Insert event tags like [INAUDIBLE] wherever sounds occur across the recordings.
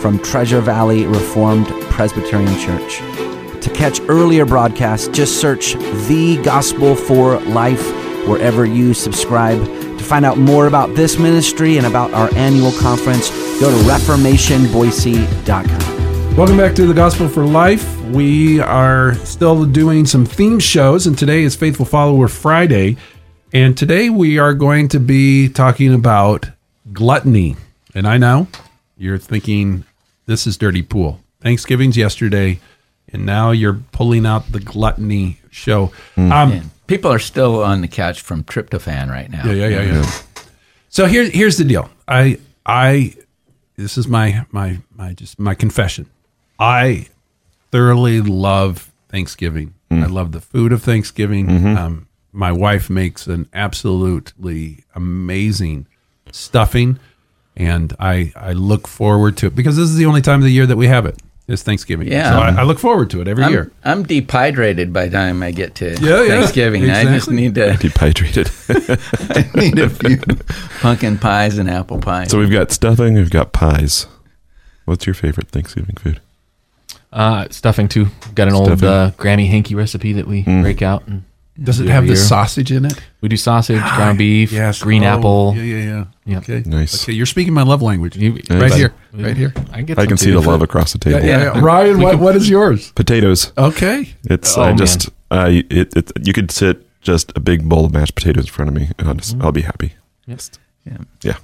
from Treasure Valley Reformed Presbyterian Church. To catch earlier broadcasts, just search The Gospel for Life wherever you subscribe. To find out more about this ministry and about our annual conference, go to reformationboise.com. Welcome back to the Gospel for Life. We are still doing some theme shows, and today is Faithful Follower Friday. And today we are going to be talking about gluttony. And I know you're thinking, this is Dirty Pool. Thanksgiving's yesterday, and now you're pulling out the gluttony show. Um, Man, people are still on the couch from tryptophan right now. Yeah, yeah, yeah, yeah. So here, here's the deal. I, I, this is my, my, my, just my confession. I thoroughly love Thanksgiving. I love the food of Thanksgiving. Um, my wife makes an absolutely amazing stuffing, and I, I look forward to it because this is the only time of the year that we have it. it. Is Thanksgiving. Yeah. So I, I look forward to it every year. I'm, I'm dehydrated by the time I get to Yeah, yeah, Thanksgiving. I just need to [LAUGHS] dehydrated. [LAUGHS] I need a few pumpkin pies and apple pies. so we've got stuffing, we've got pies. What's your favorite Thanksgiving food? Uh, stuffing too. Got an old Stuffing. uh, Granny Hanky recipe that we break out, and Does it have the sausage in it? We do sausage, ground beef, Yes. green Oh, apple. Yeah, yeah, yeah. Yeah. Okay. Nice. Okay, you're speaking my love language. You- right Nice. here. Right here. I can, get I can see the love across the table. Yeah, yeah, yeah. Ryan, what, what is yours? Potatoes. Okay. It's Oh, I man. just I it, it you could sit just a big bowl of mashed potatoes in front of me and I'll just I'll be happy. Yes. Yeah. Yeah.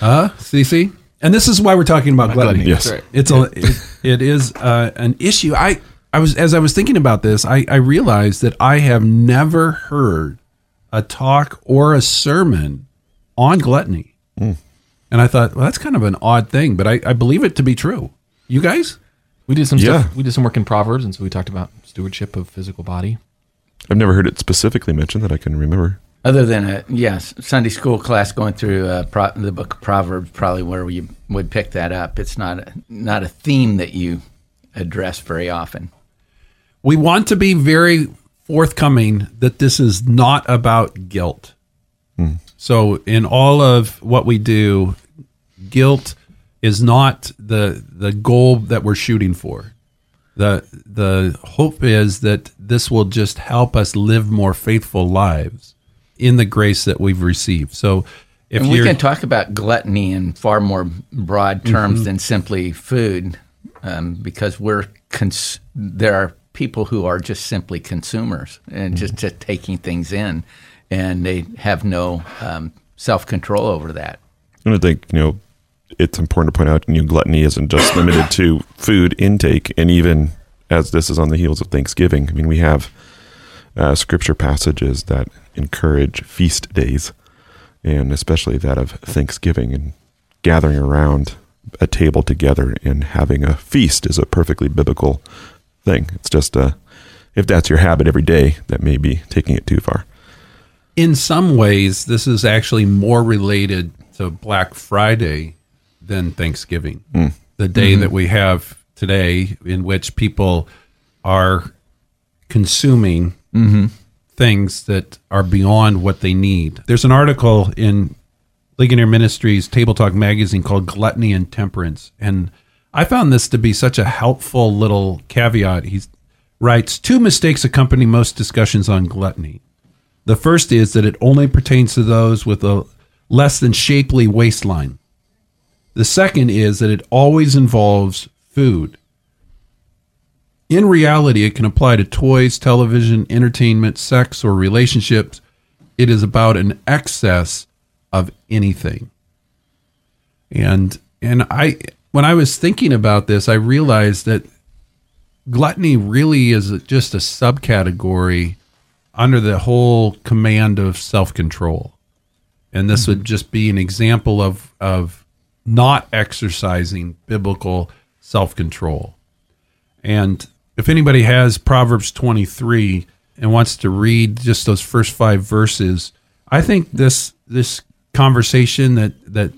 Uh, CC? And this is why we're talking about gluttony. Yes. Right. It's a it, it is uh, an issue. I I was as I was thinking about this, I I realized that I have never heard a talk or a sermon on gluttony. Hmm. And I thought, well, that's kind of an odd thing, but I, I believe it to be true. You guys? We did some Yeah. stuff. We did some work in Proverbs, and so we talked about stewardship of physical body. I've never heard it specifically mentioned that I can remember. Other than a yes, Sunday school class going through uh, pro- the book of Proverbs, probably where you would pick that up. It's not a, not a theme that you address very often. We want to be very forthcoming that this is not about guilt. So in all of what we do, guilt is not the the goal that we're shooting for. The the hope is that this will just help us live more faithful lives in the grace that we've received. So if and we can talk about gluttony in far more broad terms than simply food, um, because we're cons- there are people who are just simply consumers and just, just taking things in, and they have no um, self control over that. And I think, you know, it's important to point out you know, gluttony isn't just [COUGHS] limited to food intake and even as this is on the heels of Thanksgiving. I mean, we have uh, scripture passages that encourage feast days, and especially that of Thanksgiving and gathering around a table together and having a feast is a perfectly biblical thing. It's just uh, if that's your habit every day, that may be taking it too far. in some ways, this is actually more related to Black Friday than Thanksgiving, hmm. the day mm-hmm. that we have today, in which people are consuming mm-hmm. things that are beyond what they need. There's an article in Ligonier Ministries Table Talk magazine called Gluttony and Temperance. And I found this to be such a helpful little caveat. He writes Two mistakes accompany most discussions on gluttony. The first is that it only pertains to those with a less than shapely waistline. The second is that it always involves food. In reality, it can apply to toys, television, entertainment, sex, or relationships. It is about an excess of anything. And and I when I was thinking about this, I realized that gluttony really is just a subcategory under the whole command of self-control. And this would mm-hmm. just be an example of of not exercising biblical self control. And if anybody has Proverbs 23 and wants to read just those first five verses, I think this this conversation that that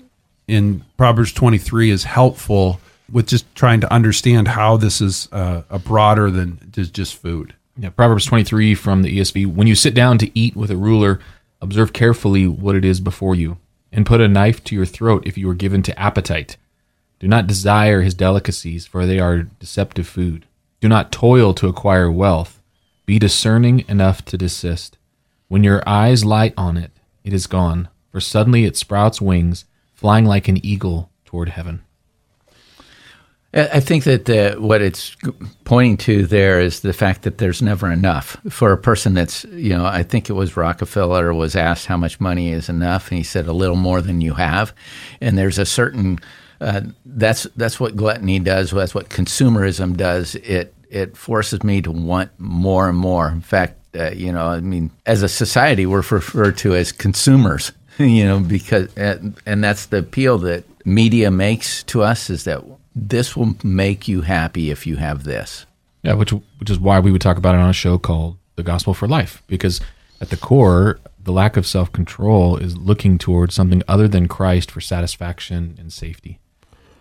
in Proverbs 23 is helpful with just trying to understand how this is uh, a broader than just food. Yeah, Proverbs 23 from the ESV. When you sit down to eat with a ruler, observe carefully what it is before you, and put a knife to your throat if you are given to appetite. Do not desire his delicacies, for they are deceptive food. Do not toil to acquire wealth. Be discerning enough to desist. When your eyes light on it, it is gone, for suddenly it sprouts wings, flying like an eagle toward heaven. I think that the, what it's pointing to there is the fact that there's never enough for a person that's, you know, I think it was Rockefeller was asked how much money is enough, and he said a little more than you have. And there's a certain, uh, that's that's what gluttony does. That's what consumerism does. It it forces me to want more and more. In fact, uh, you know, I mean, as a society, we're referred to as consumers. [LAUGHS] You know, because and, that's the appeal that media makes to us is that this will make you happy if you have this. Yeah, which which is why we would talk about it on a show called The Gospel for Life, because at the core, the lack of self control is looking towards something other than Christ for satisfaction and safety.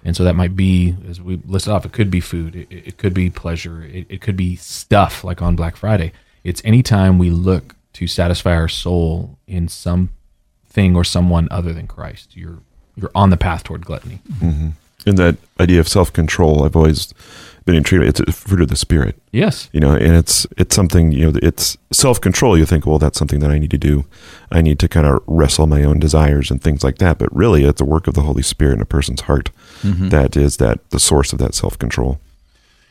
And so that might be, as we listed off, it could be food, it, it could be pleasure, it, it could be stuff like on Black Friday. It's anytime we look to satisfy our soul in something or someone other than Christ, you're you're on the path toward gluttony. Mm-hmm. And that idea of self control, I've always been intrigued. It's a fruit of the spirit, Yes. you know, and it's it's something you know. It's self control. You think, well, that's something that I need to do. I need to kind of wrestle my own desires and things like that. But really, it's a work of the Holy Spirit in a person's heart mm-hmm. that is that the source of that self control.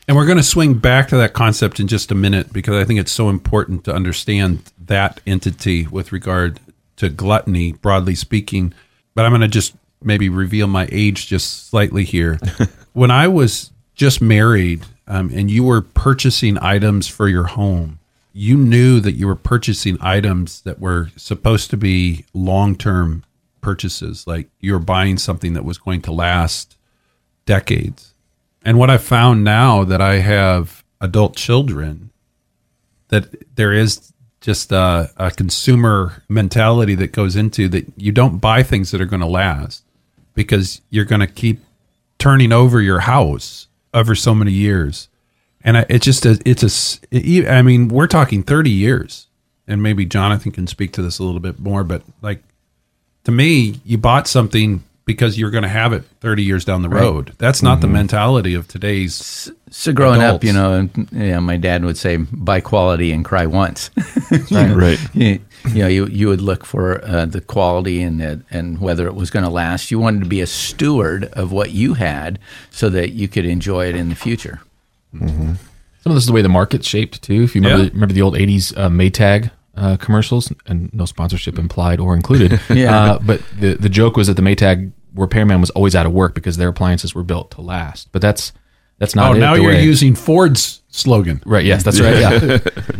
And we're going to swing back to that concept in just a minute because I think it's so important to understand that entity with regard to gluttony, broadly speaking. But I'm going to just maybe reveal my age just slightly here. [LAUGHS] when I was just married um, and you were purchasing items for your home, you knew that you were purchasing items that were supposed to be long term purchases. Like you were buying something that was going to last decades. And what I found now that I have adult children, that there is just a, a consumer mentality that goes into that you don't buy things that are going to last because you're going to keep turning over your house over so many years. And I, it's just a, it's a, I mean, we're talking 30 years and maybe Jonathan can speak to this a little bit more, but like to me, you bought something because you're going to have it 30 years down the road. That's not the mentality of today's. So growing up, you know, and, you know, my dad would say, "Buy quality and cry once." [LAUGHS] [LAUGHS] Right. you, you know, you you would look for uh, the quality and the, and whether it was going to last. You wanted to be a steward of what you had, so that you could enjoy it in the future. Some of this is the way the market's shaped too. If you remember, Yeah. remember the old '80s uh, Maytag uh, commercials, and no sponsorship implied or included. [LAUGHS] Yeah. Uh, but the the joke was that the Maytag repairman was always out of work because their appliances were built to last. But that's that's not. Oh, it, now the you're way- using Ford's slogan. Right. Yes, that's right. Yeah,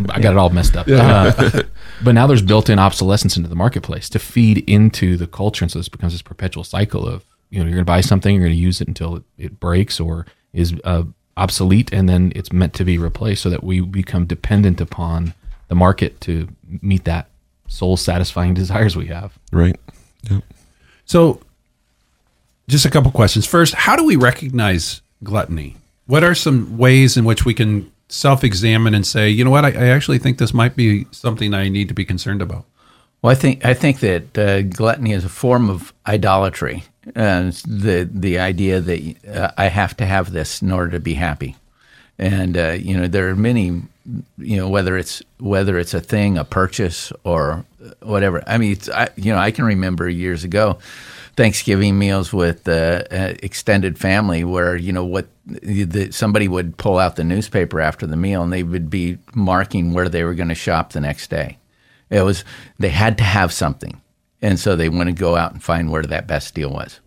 [LAUGHS] I got it all messed up. Uh, but now there's built-in obsolescence into the marketplace to feed into the culture, and so this becomes this perpetual cycle of you know you're going to buy something, you're going to use it until it, it breaks or is uh, obsolete, and then it's meant to be replaced, so that we become dependent upon the market to meet that soul-satisfying [LAUGHS] desires we have. Right. Yep. So, just a couple questions. First, how do we recognize gluttony? What are some ways in which we can self examine and say, you know what, I, I actually think this might be something I need to be concerned about? Well, I think I think that uh, gluttony is a form of idolatry. Uh, the the idea that uh, I have to have this in order to be happy, and uh, you know there are many, you know whether it's whether it's a thing, a purchase, or whatever. I mean, I, you know, I can remember years ago. Thanksgiving meals with uh, extended family, where you know what the, somebody would pull out the newspaper after the meal, and they would be marking where they were going to shop the next day. It was they had to have something, and so they want to go out and find where that best deal was.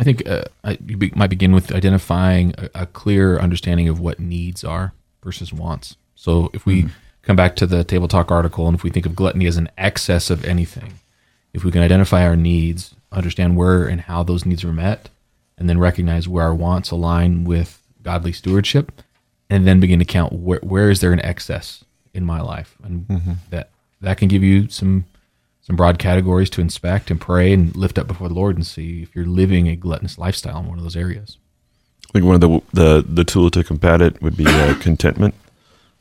I think uh, I, you be, might begin with identifying a, a clear understanding of what needs are versus wants. So if we mm-hmm. come back to the table talk article, and if we think of gluttony as an excess of anything, if we can identify our needs, understand where and how those needs are met, and then recognize where our wants align with godly stewardship, and then begin to count where where is there an excess in my life, and mm-hmm. that that can give you some some broad categories to inspect and pray and lift up before the Lord and see if you're living a gluttonous lifestyle in one of those areas. I think one of the the the tools to combat it would be uh, [COUGHS] contentment.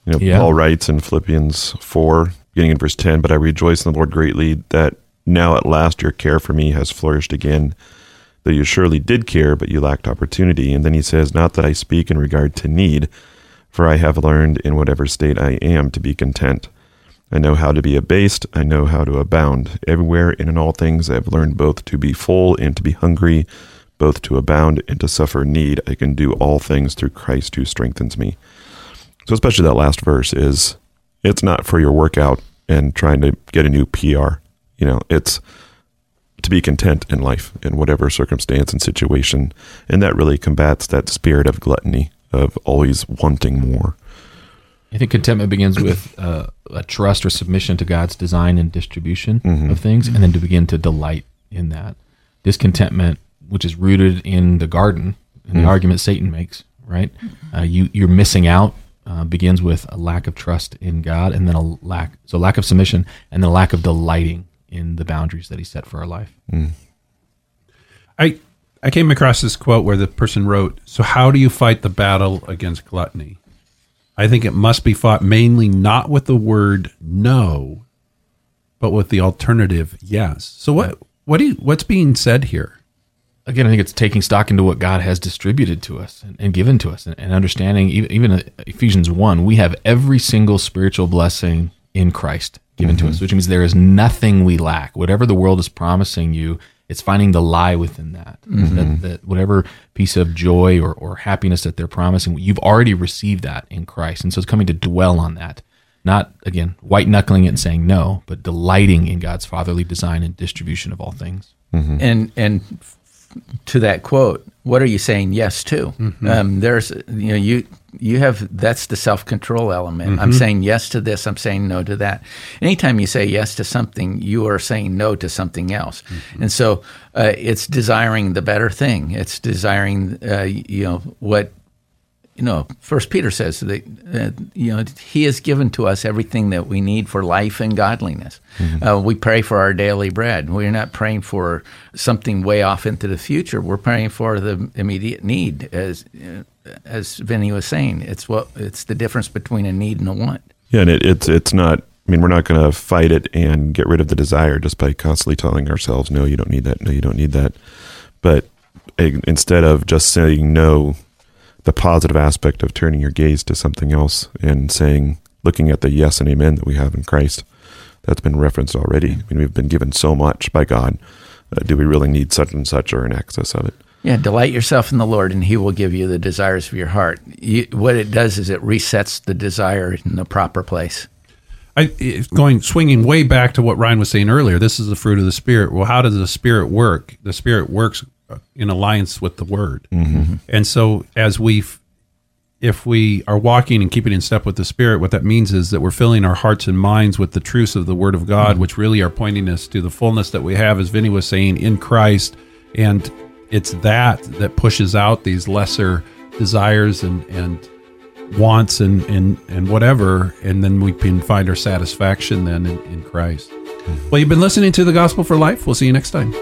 You know, Yeah. Paul writes in Philippians four, beginning in verse ten, "But I rejoice in the Lord greatly that now at last your care for me has flourished again. Though you surely did care, but you lacked opportunity." And then he says, "Not that I speak in regard to need, for I have learned in whatever state I am to be content." I know how to be abased. I know how to abound. Everywhere and in all things, I have learned both to be full and to be hungry, both to abound and to suffer need. I can do all things through Christ who strengthens me. So, especially that last verse is it's not for your workout and trying to get a new PR. You know, it's to be content in life in whatever circumstance and situation. And that really combats that spirit of gluttony, of always wanting more. I think contentment begins with uh, a trust or submission to God's design and distribution of things, and then to begin to delight in that. Discontentment, which is rooted in the garden, in the argument Satan makes, right? Uh, you you're missing out. Uh, begins with a lack of trust in God, and then a lack so lack of submission, and then a lack of delighting in the boundaries that He set for our life. I I came across this quote where the person wrote, "So how do you fight the battle against gluttony?" I think it must be fought mainly not with the word no, but with the alternative yes. So what what do you, what's being said here? Again, I think it's taking stock into what God has distributed to us and, and given to us, and, and understanding even, even uh, Ephesians one, we have every single spiritual blessing in Christ given to mm-hmm. us, which means there is nothing we lack. Whatever the world is promising you, it's finding the lie within that. Mm-hmm. That, that whatever piece of joy or, or happiness that they're promising, you've already received that in Christ, and so it's coming to dwell on that. Not again white knuckling it and saying no, but delighting in God's fatherly design and distribution of all things. Mm-hmm. and and f- to that quote, what are you saying yes to? Um, there's you know you you have that's the self control element. I'm saying yes to this. I'm saying no to that. Anytime you say yes to something, you are saying no to something else, and so uh, it's desiring the better thing. It's desiring uh, you know what you know, First Peter says that uh, you know He has given to us everything that we need for life and godliness. Uh, we pray for our daily bread. We're not praying for something way off into the future. We're praying for the immediate need, as as Vinny was saying. It's what it's the difference between a need and a want. Yeah, and it, it's it's not. I mean, we're not going to fight it and get rid of the desire just by constantly telling ourselves, "No, you don't need that. No, you don't need that." But eh, instead of just saying no, the positive aspect of turning your gaze to something else and saying, looking at the yes and amen that we have in Christ, that's been referenced already. I mean, we've been given so much by God. Uh, do we really need such and such or an excess of it? Yeah, delight yourself in the Lord, and He will give you the desires of your heart. You, what it does is it resets the desire in the proper place. I it's going swinging way back to what Ryan was saying earlier. This is the fruit of the spirit. Well, how does the spirit work? The spirit works Uh, in alliance with the word, mm-hmm. and so as we, if we are walking and keeping in step with the spirit, what that means is that we're filling our hearts and minds with the truths of the word of God, mm-hmm. which really are pointing us to the fullness that we have, as Vinny was saying, in Christ, and it's that that pushes out these lesser desires and and wants and, and, and whatever, and then we can find our satisfaction then in, in Christ. Mm-hmm. Well, you've been listening to the Gospel for Life. We'll see you next time.